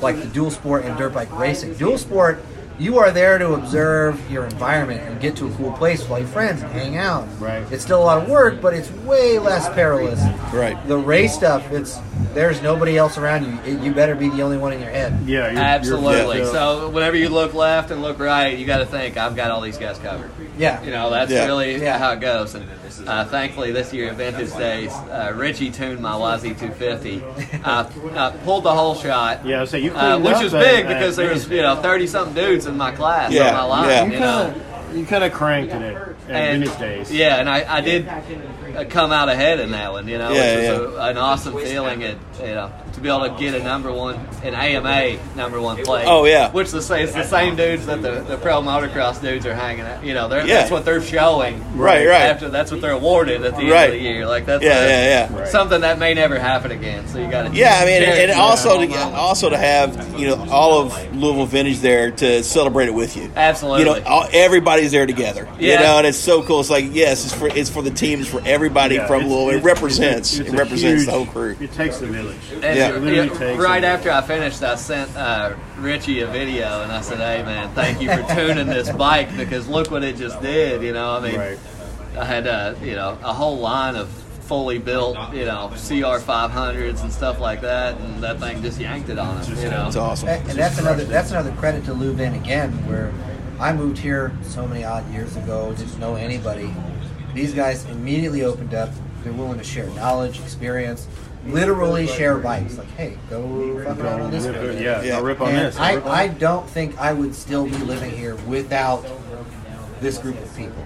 like the dual sport and dirt bike racing. Dual sport, you are there to observe your environment and get to a cool place with your friends and hang out. Right. It's still a lot of work, but it's way less perilous. Right. The race stuff, it's there's nobody else around you. It, you better be the only one in your head. Yeah, you're, Absolutely. You're, So whenever you look left and look right, you got to think I've got all these guys covered. Yeah. You know, that's Yeah. really Yeah. how it goes. And uh, thankfully, this year at Vintage Days, uh, Richie tuned my YZ250. Uh, uh, pulled the whole shot. Yeah, so you uh, which up is big and- because there was you know thirty something dudes in my class Yeah, on my line. yeah. you You kind know, of you kind of cranked it at and Vintage Days. yeah, and I, I did uh, come out ahead in that one. You know, Yeah, which yeah. was a, an awesome feeling. It you know to be able to get a number one an AMA number one place. Oh, yeah. which the say it's the same dudes that the, the pro motocross dudes are hanging at. You know, they're, Yeah. that's what they're showing. Right, right. After that's what they're awarded at the end Right. of the year. Like that's Yeah, a- yeah, yeah. Something that may never happen again. So you got to Yeah, I mean, and, and also to also to have you know all of Louisville Vintage there to celebrate it with you. Absolutely. You know, all, everybody's there together. Yeah. You know, and it's so cool. It's like yes, it's for it's for the team, it's for everybody Yeah, from it's- Louisville. It represents it represents huge- the whole crew. It takes the village. And Yeah. you- Literally you- takes right after I finished, I sent uh, Richie a video and I said, "Hey man, thank you for tuning this bike because look what it just did." You know, I mean, Right. I had uh, you know a whole line of fully built, you know, CR 500s and stuff like that, and that thing just yanked it on him. You know, It's awesome. And and that's another that's another credit to Louisville again, where I moved here so many odd years ago, didn't know anybody. These guys immediately opened up. They're willing to share knowledge, experience, literally share bikes. Like, hey, go fuck around on this. Rip yeah, Yeah. Rip on And this. I'll I, on I don't think I would still be living here without this group of people.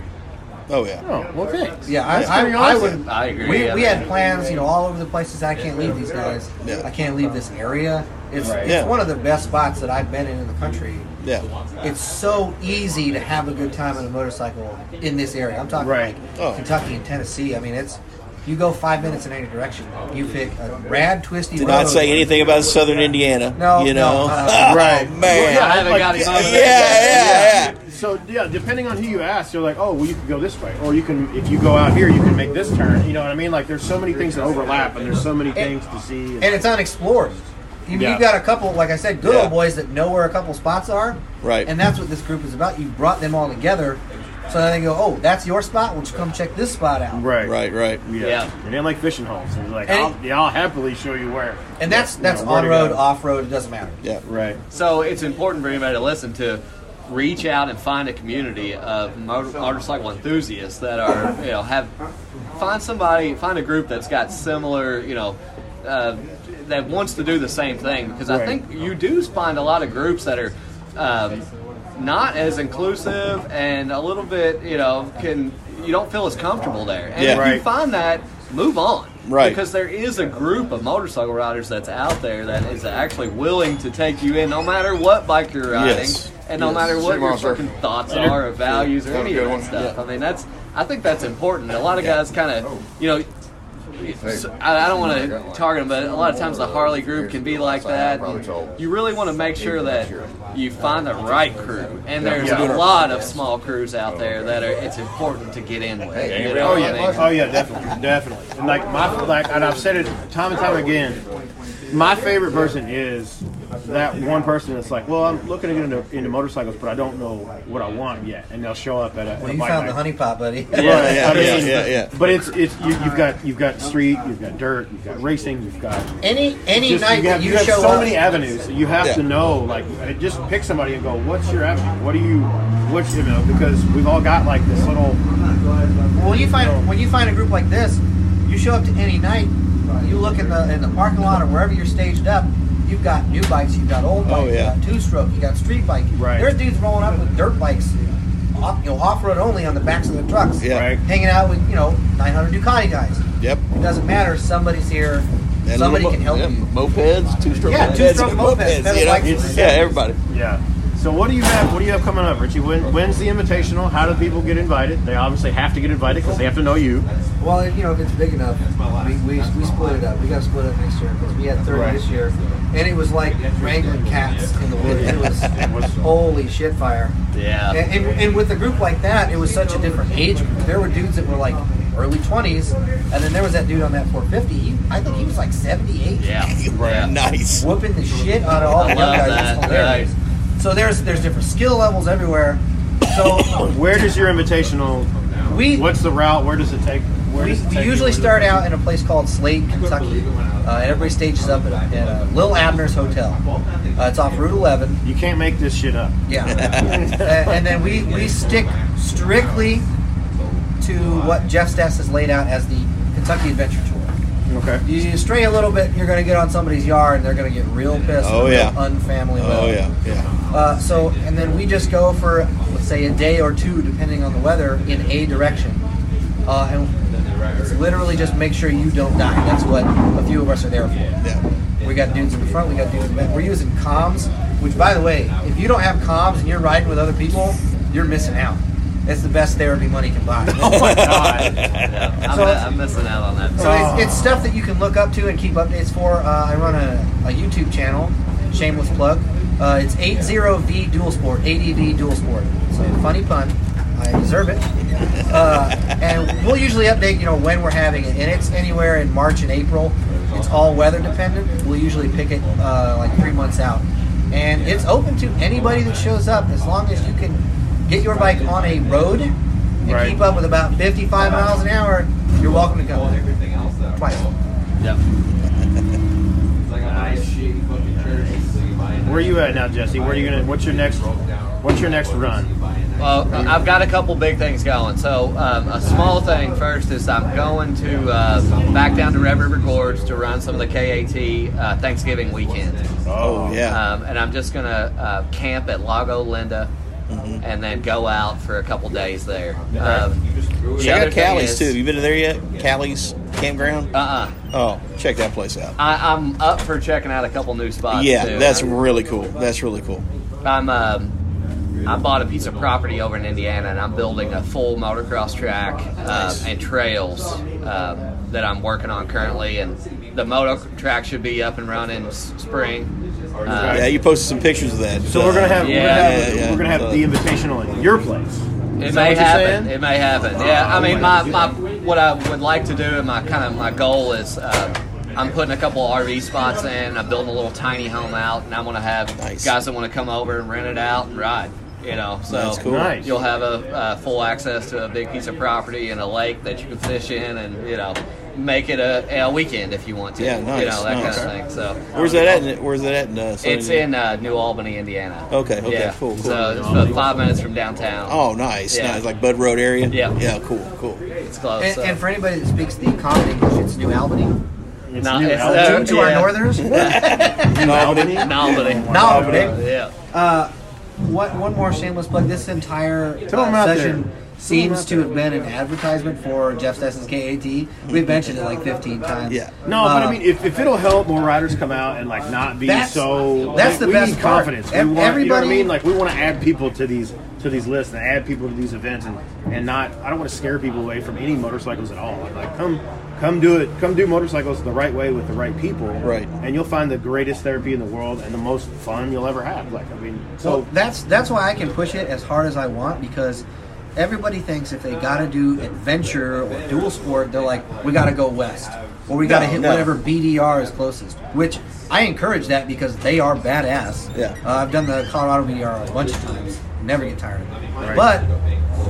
Oh yeah. Oh, well, thanks. Yeah, I, I, pretty I would. I agree, We, yeah, we had plans, you know, all over the places. I can't leave these guys. Yeah. I can't leave this area. It's, Right. it's Yeah. one of the best spots that I've been in in the country. Yeah. It's so easy to have a good time on a motorcycle in this area. I'm talking Right. like Oh. Kentucky and Tennessee. I mean, it's you go five minutes in any direction. You pick a rad, twisty. Did not road. say anything about Southern Indiana. No, you no, know. uh, Right. Oh, man. I haven't got him yeah, yeah, yeah, So yeah, depending on who you ask, you're like, oh, well, you can go this way, or you can, if you go out here, you can make this turn. You know what I mean? Like, there's so many things that overlap, and there's so many things to see. and it's unexplored. You, Yeah. You've got a couple, like I said, good Yeah. old boys that know where a couple spots are. Right. And that's what this group is about. You brought them all together so that they go, oh, that's your spot? Well, you come check this spot out. right, Right, right. Yeah. Yeah. And then like fishing holes, and like, And- I'll, yeah, I'll happily show you where. And that's that's Yeah, where on to road, go. off road, it doesn't matter. Yeah. Right. So it's important for anybody to listen to reach out and find a community of motor, motorcycle enthusiasts that are you know have find somebody find a group that's got similar you know uh, that wants to do the same thing because I Right. think you do find a lot of groups that are um, not as inclusive and a little bit you know can you don't feel as comfortable there and Yeah. if you find that move on Right. because there is a group of motorcycle riders that's out there that is actually willing to take you in no matter what bike you're riding Yes. and no Yes. matter what Same your fucking thoughts are or values or any of that one. stuff. I mean, that's I think that's important. A lot of guys kind of, you know, it's- I I don't want to target them, but a lot of times the Harley group can be like that. You really want to make sure that you find the right crew, and there's a lot of small crews out there that are. It's important to get in with. You know Oh I yeah, mean? oh yeah, definitely, definitely. And like my like, and I've said it time and time again. My favorite person is that one person that's like, well, I'm looking to get into, into motorcycles, but I don't know what I want yet, and they'll show up at a, at Well, a you bike found the night. honeypot, buddy. Right, Yeah, I mean, yeah, yeah, yeah. But it's it's you, you've got you've got street, you've got dirt, you've got racing, you've got Any any just, night you that have, you, you have so up, many avenues. that You have Yeah. to know, like, uh, just pick somebody and go, "What's your avenue? What do you, what you know?" Because we've all got like this little. when you find when you find a group like this, you show up to any night. You look in the in the parking lot or wherever you're staged up. you've got new bikes, you've got old oh, bikes, Oh, yeah. you got two stroke, you got street bike. Right. There's dudes rolling up with dirt bikes, off, you know, off road only on the backs of their trucks. Yeah. Right. Hanging out with you know 900 Ducati guys. Yep. It doesn't matter. Somebody's here. And Somebody little can help mo- you. Mopeds, two stroke Yeah, mopeds, two-stroke mopeds, pedal you know? bikes. Yeah, everybody. Yeah. So what do you have? What do you have coming up, Richie? When, when's the invitational? How do people get invited? They obviously have to get invited because they have to know you. Well, you know, if it's big enough, we, we, we split it up. We got to split up next year because we had 30 Right. this year, and it was like wrangling cats in the woods. It was, holy shit fire. Yeah. And, and, and with a group like that, it was such a different age group. There were dudes that were like early 20s, and then there was that dude on that 450. He, I think he was like 78. Yeah. yeah. Nice. Whooping the shit out of all the I young guys. that. It's hilarious. So there's there's different skill levels everywhere. So Where does your invitational? we What's the route? Where does it take? We, we usually Where does it start out in a place called Slade, Kentucky. Uh, and everybody stages up at, at uh, Lil Abner's Hotel. Uh, it's off Route 11. you? Can't make this shit up. Yeah. And then we, we stick strictly to what Jeff Stess has laid out as the Kentucky Adventure Tour. Okay. You stray a little bit, you're going to get on somebody's yard, and they're going to get real pissed. Oh, yeah. unfamily Oh yeah, yeah. Uh, so, and then we just go for, let's say, a day or two, depending on the weather, in a direction. Uh, and it's literally just make sure you don't die. That's what a few of us are there for. Yeah. We got dudes in the front, we got dudes in the back. We're using comms, which, by the way, if you don't have comms and you're riding with other people, you're missing out. It's the best therapy money can buy. Oh my god. Yeah. I'm, So- I'm missing out on that. So it's, it's stuff that you can look up to and keep updates for. Uh, I run a, a YouTube channel, shameless plug. Uh, it's 80V Dual Sport, ADV Dual Sport. So funny pun. I deserve it. Uh, and we'll usually update, you know, when we're having it, and it's anywhere in March and April. It's all weather dependent. We'll usually pick it uh, like three months out, and it's open to anybody that shows up as long as you can get your bike on a road and Right. keep up with about 55 miles an hour. You're welcome to come. Twice. Yep. Where are you at now, Jesse? Where are you gonna? What's your next? What's your next run? Well, I've got a couple big things going. So, um, a small thing first is I'm going to uh, back down to Red River Gorge to run some of the KAT uh, Thanksgiving weekend. Oh yeah. Um, and I'm just going to uh, camp at Lago Linda and then go out for a couple days there. Um, the Check out thing Callie's is- too. You been there yet? Callie's campground. Uh-uh. Oh, check that place out. I, I'm up for checking out a couple new spots. Yeah, too. that's I'm- really cool. That's really cool. I'm um, I bought a piece of property over in Indiana, and I'm building a full motocross track uh, and trails um, that I'm working on currently. And the moto track should be up and running s- spring. Uh, Yeah, you posted some pictures of that. So we're gonna have, Yeah. we're gonna have, Yeah, yeah. we're gonna have the invitational at your place. It Is that may happen. It may happen. Yeah, I mean, my, my what I would like to do, and my kind of my goal is, uh, I'm putting a couple RV spots in. I'm building a little tiny home out, and I'm going to have Nice. guys that want to come over and rent it out and ride. You know, so That's cool. Nice. you'll have a uh, full access to a big piece of property and a lake that you can fish in, and you know, make it a, a weekend if you want to. Yeah, You nice, know that nice. kind of thing. So Where's that at? in- Where's that at? In, uh, it's in uh, New Albany, Indiana. Okay, okay, yeah. cool, cool. So it's about five minutes from downtown. Oh, nice, Yeah. nice. Like Bud Road area. Yeah. Yeah. Cool. Cool. it's close. And, so. and for anybody that speaks the common English, it's New Albany. It's Not- new it's, Albany. uh, to to yeah. our northerners. New Albany. Albany. Albany. Yeah. Uh, one, one more shameless plug. This entire uh, session seems to have been an advertisement for Jeff Stess's KAT. We've mentioned it like 15 times. Yeah. No, but I mean, if, if it'll help more riders come out and like not be That's- so, that's like, the we best need part. confidence. We want, you know what I mean? Like we want to add people to these to these lists and add people to these events and and not. I don't want to scare people away from any motorcycles at all. Like come come do it. Come do motorcycles the right way with the right people. Right. And you'll find the greatest therapy in the world and the most fun you'll ever have. Like I mean, so So that's that's why I can push it as hard as I want because everybody thinks if they got to do adventure or dual sport, they're like, we got to go west or we got to No, hit no. whatever BDR is closest. Which I encourage that because they are badass. Yeah. uh, I've done the Colorado BDR a bunch of times. Never get tired of it. Right. But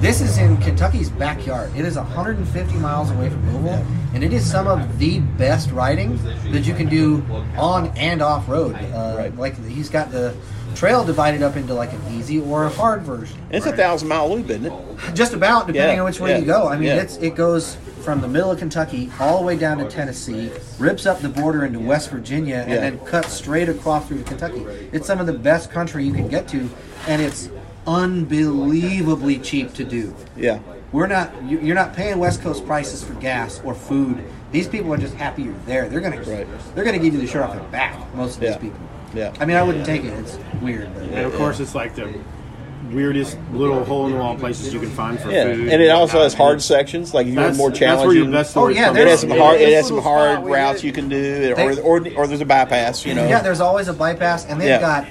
this is in Kentucky's backyard. It is 150 miles away from Louisville, and it is some of the best riding that you can do on and off road. Uh, Like he's got the trail divided up into like an easy or a hard version. It's a thousand mile loop, isn't it? Just about, depending Yeah, on which way yeah, you go. I mean, yeah. it's it goes from the middle of Kentucky all the way down to Tennessee, rips up the border into West Virginia, and then cuts straight across through Kentucky. It's some of the best country you can get to, and it's unbelievably cheap to do. Yeah. We're not. you- You're not paying West Coast prices for gas or food. These people are just happy you're there. They're gonna. Right. They're gonna give you the shirt off their back. Most of Yeah. these people. Yeah. I mean, I wouldn't take it. It's weird. But And of course, it's like the weirdest little hole in the wall places you can find for Yeah, food. and it also has hard sections. Like if you want more That's where challenging. your best Oh, yeah, it there's- has some hard. It has some hard routes you- you can do, or, or or there's a bypass. You know. Yeah, there's always a bypass, and they've Yeah. got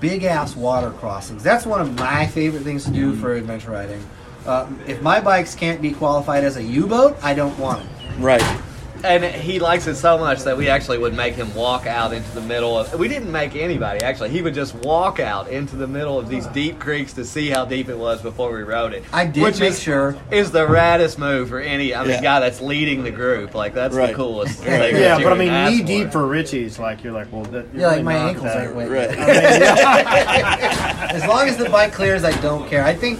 big ass water crossings. That's one of my favorite things to do for adventure riding. Uh, if my bikes can't be qualified as a U-boat, I don't want them. Right. And he likes it so much that we actually would make him walk out into the middle of. We didn't make anybody actually. He would just walk out into the middle of these deep creeks to see how deep it was before we rode it. I did which make is, sure. is the raddest move for any. I mean, Yeah. guy that's leading the group. Like that's Right. the coolest. thing Yeah, Yeah, but I mean, knee for. deep for Richie's, like you're like, well, that, you're Yeah, like really my ankles that- aren't wet. Right. As long as the bike clears, I don't care. I think,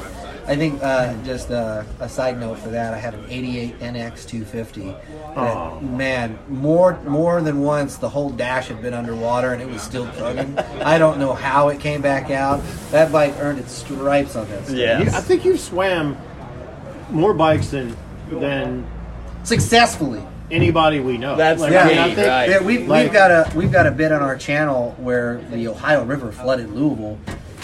I think, uh, just uh, a side note for that, I had an '88 NX 250. that, Oh. Man, more more than once, the whole dash had been underwater and it was still tugging. I don't know how it came back out. That bike earned its stripes on that. Yeah. I think you've swam more bikes than than successfully. anybody we know. That's Like, the I mean, key, I think- right. Yeah, we've, Like- we've got a we've got a bit on our channel where the Ohio River flooded Louisville,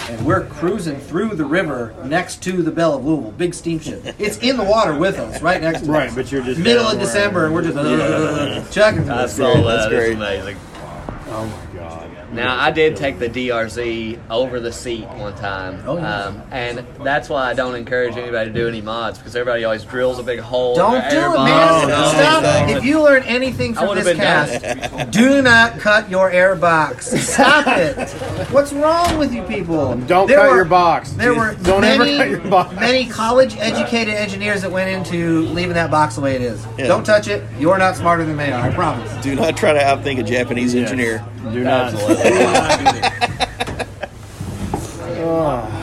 and we're cruising through the river next to the Belle of Louisville, big steamship. It's in the water with us, right next to Right, us. but you're just middle of December, and we're just uh, chugging through. I saw that. That's It's great. amazing. Oh my god. Now I did take the DRZ over the seat one time, Oh, yeah. um, and that's why I don't encourage anybody to do any mods because everybody always drills a big hole. Don't do air it, man! and all Stop! these. If you learn anything from this cast, do not cut your air box. Stop it! What's wrong with you people? Don't There cut were- your box. There were Don't many, ever cut your box. many college-educated engineers that went into leaving that box the way it is. Yeah. Don't touch it. You're not smarter than they are. I promise. Do not try to outthink a Japanese Yes. engineer. Do not. Absolutely. do not do that.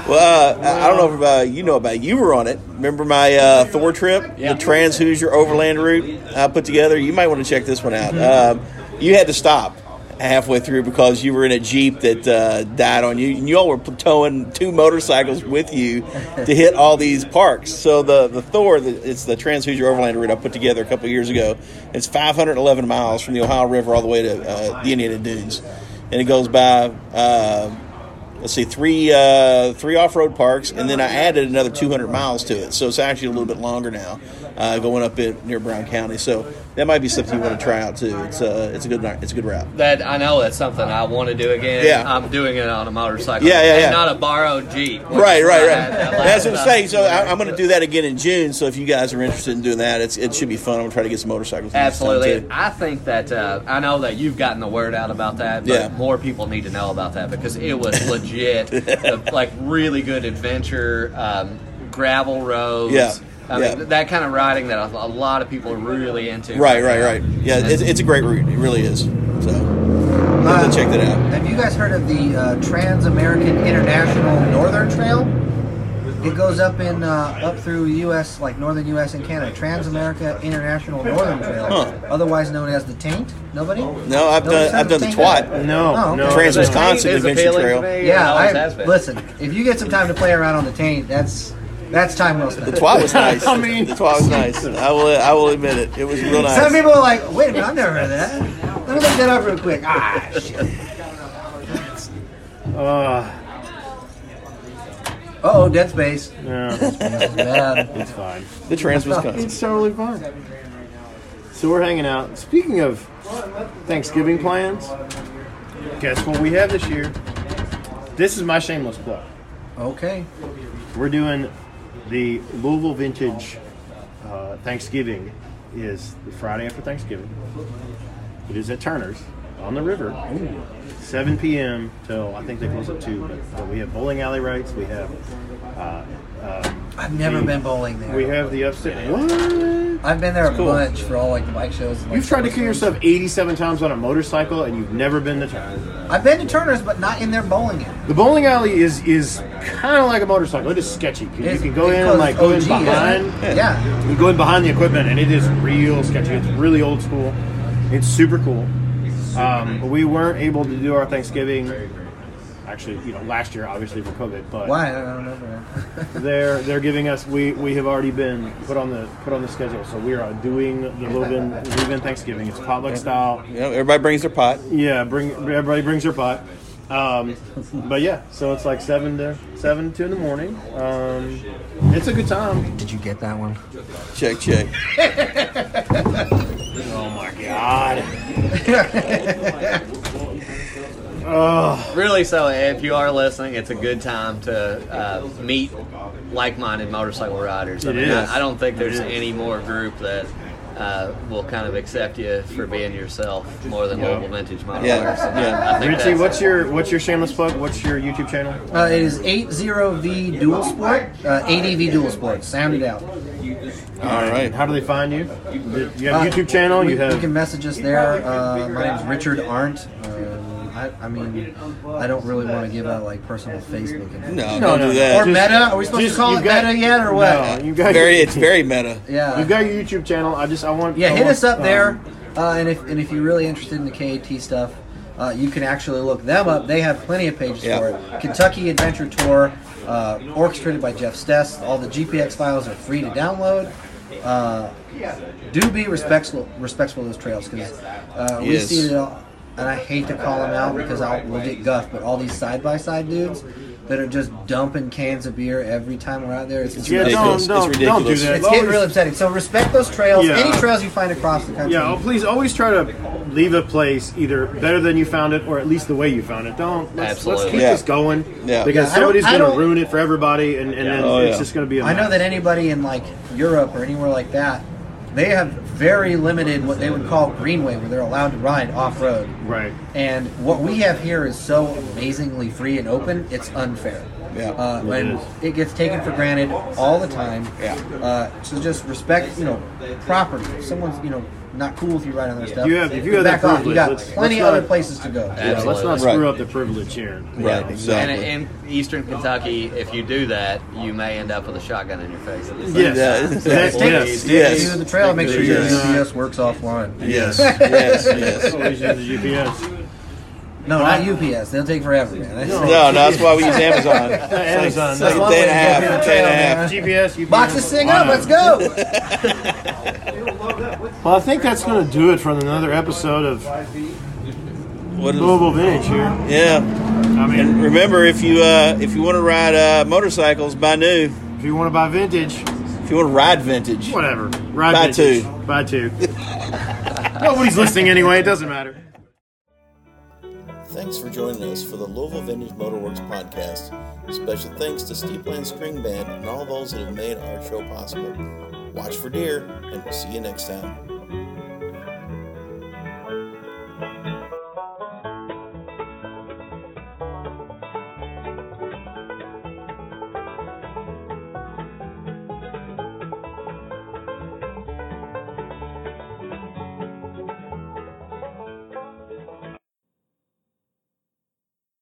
Well, uh, I I don't know if uh, you know about it. You were on it. Remember my uh, Thor trip, Yeah. the Trans Hoosier Overland route I put together. You might want to check this one out. Um, you had to stop halfway through because you were in a jeep that uh, died on you, and you all were towing two motorcycles with you to hit all these parks. So the the Thor, the, it's the Trans Hoosier Overland route I put together a couple years ago. It's 511 miles from the Ohio River all the way to uh, the Indiana Dunes, and it goes by. Uh, let's see, three uh, three off road parks, and then I added another 200 miles to it. So it's actually a little bit longer now, uh, going up it near Brown County. So that might be something you want to try out too. It's uh, it's a good it's a good route. That I know that's something I want to do again. Yeah. I'm doing it on a motorcycle. Yeah, yeah, and yeah. not a borrowed Jeep. Right, right, right. that That's what I'm saying. So I, I'm going to do that again in June. So if you guys are interested in doing that, it's, it should be fun. I'm going to try to get some motorcycles. Absolutely. I think that uh, I know that you've gotten the word out about that, but Yeah. more people need to know about that because it was legit, like really good adventure, um, gravel roads. Yeah. I Yeah. mean, that kind of riding that a, a lot of people are really into. Right, right, now. right. Yeah, it's, it's a great route. It really is. So Uh, definitely check that out. Have you guys heard of the uh, Trans-American International Northern Trail? It goes up in uh, up through U.S. like northern U.S. and Canada. Trans-America International Northern Trail, Huh. otherwise known as the Taint. Nobody? No, I've Nobody's done I've done the of twat. No, Oh, no. Trans Wisconsin Taint Adventure Trail. to me, and Yeah, I, listen. If you get some time to play around on the Taint, that's that's time well spent. The twat was nice. I mean- the twat was nice. I will I will admit it. It was real nice. Some people are like, wait a minute, I've never heard that. Let me look that up real quick. Ah, shit. Uh, Oh, Dead Space. Yeah. it's fine. the Trans Wisconsin. It's totally fine. So we're hanging out. Speaking of Thanksgiving plans, guess what we have this year? This is my shameless plug. Okay. We're doing the Louisville Vintage uh, Thanksgiving is the Friday after Thanksgiving. It is at Turner's on the river, 7 p.m. till I think they close at 2. But, but we have bowling alley rights. We have. Uh, um, I've never the- been bowling there. We have the upstairs. What? I've been there a cool. bunch for all like the bike shows. And, like, You've tried to kill yourself 87 times on a motorcycle, and you've never been to Turner's. I've been to Turner's, but not in their bowling alley. The bowling alley is is kind of like a motorcycle. It is sketchy. 'cause You It's- can go in and like go in OG, isn't behind. Yeah. You go in behind the equipment, and it is real sketchy. It's really old school. It's super cool. Um, but we weren't able to do our Thanksgiving. Actually, you know, last year obviously for COVID, but Why? I don't remember. they're they're giving us. We we have already been put on the put on the schedule, so we are doing the Leuven Leuven Thanksgiving. It's potluck style. You know, everybody brings their pot. Yeah, bring everybody brings their pot. Um, but yeah, so it's like seven to seven to in the morning. Um, it's a good time. Did you get that one? Check, check. Oh my god. Really, so if you are listening, it's a good time to uh, meet like-minded motorcycle riders. I It mean, is. I, I don't think there's any more group that uh, will kind of accept you for being yourself more than Yeah. Louisville Vintage Motorworks. Yeah, And I- yeah. I Richie, what's your what's your shameless plug? What's your YouTube channel? Uh, it is 80V Dual Sport, uh, ADV Dual Sport. Sound it out. All right. How do they find you? You have a Uh, YouTube channel. You have You can message us there. Uh, my name's Richard Arndt. I, I mean, I don't really want to give out like personal Facebook info. No, No, don't no, do no. that. Or meta? Are we supposed just- to call it got- meta yet, or what? No, you got very, it's very meta. Yeah. You've got your YouTube channel. I just I want Yeah, I hit want, us up um, there. Uh, and if and if you're really interested in the KAT stuff, uh, you can actually look them up. They have plenty of pages Yeah. for it. Kentucky Adventure Tour, uh, orchestrated by Jeff Stess. All the GPX files are free to download. Uh, do be respectful respectful of those trails because uh, we Yes. see it all. And I hate to call them out because I'll we'll get guffed, but all these side by side dudes that are just dumping cans of beer every time we're out there. It's, Yeah, ridiculous. don't, It's don't, don't do that. it's getting real upsetting. So respect those trails. Yeah. Any trails you find across the country. Yeah, oh, please always try to leave a place either better than you found it or at least the way you found it. Don't let's, let's keep Yeah. this going. Yeah. Because Yeah, somebody's going to ruin it for everybody, and, and then Oh, it's yeah. just going to be. I know that anybody in like Europe or anywhere like that, they have very limited what they would call greenway, where they're allowed to ride off road. Right. And what we have here is so amazingly free and open, it's unfair. Yeah. Uh, It and it gets taken for granted all the time. Yeah. Uh, so just respect, you know, property. If someone's, you know, not cool with you riding on their stuff, You have- if you have that back off. You got let's- plenty let's other not- places to go. Yeah, Absolutely. let's not Right. screw up the privilege here. Right, And exactly. in eastern Kentucky, if you do that, you may end up with a shotgun in your face. At the same Yes. Yeah, That- exactly. yes. Yes. If you do the trail, make sure your GPS works offline. Yes, yes, yes. Always use the GPS. No, not UPS. They'll take forever, man. That's- No, no, that's why we use Amazon. Amazon. It's like a day and a half, get day and a trail, half. man. GPS. UPS. Box this thing up. Let's go. Well, I think that's going to do it for another episode of What is, Louisville Vintage here. yeah. I mean, Remember, if you uh, if you want to ride uh, motorcycles, buy new. if you want to buy vintage, If you want to ride vintage, whatever. Ride Buy vintage. two. Buy two. Nobody's listening anyway. It doesn't matter. Thanks for joining us for the Louisville Vintage Motorworks podcast. Special thanks to Steepland String Band and all those that have made our show possible. Watch for deer, and we'll see you next time.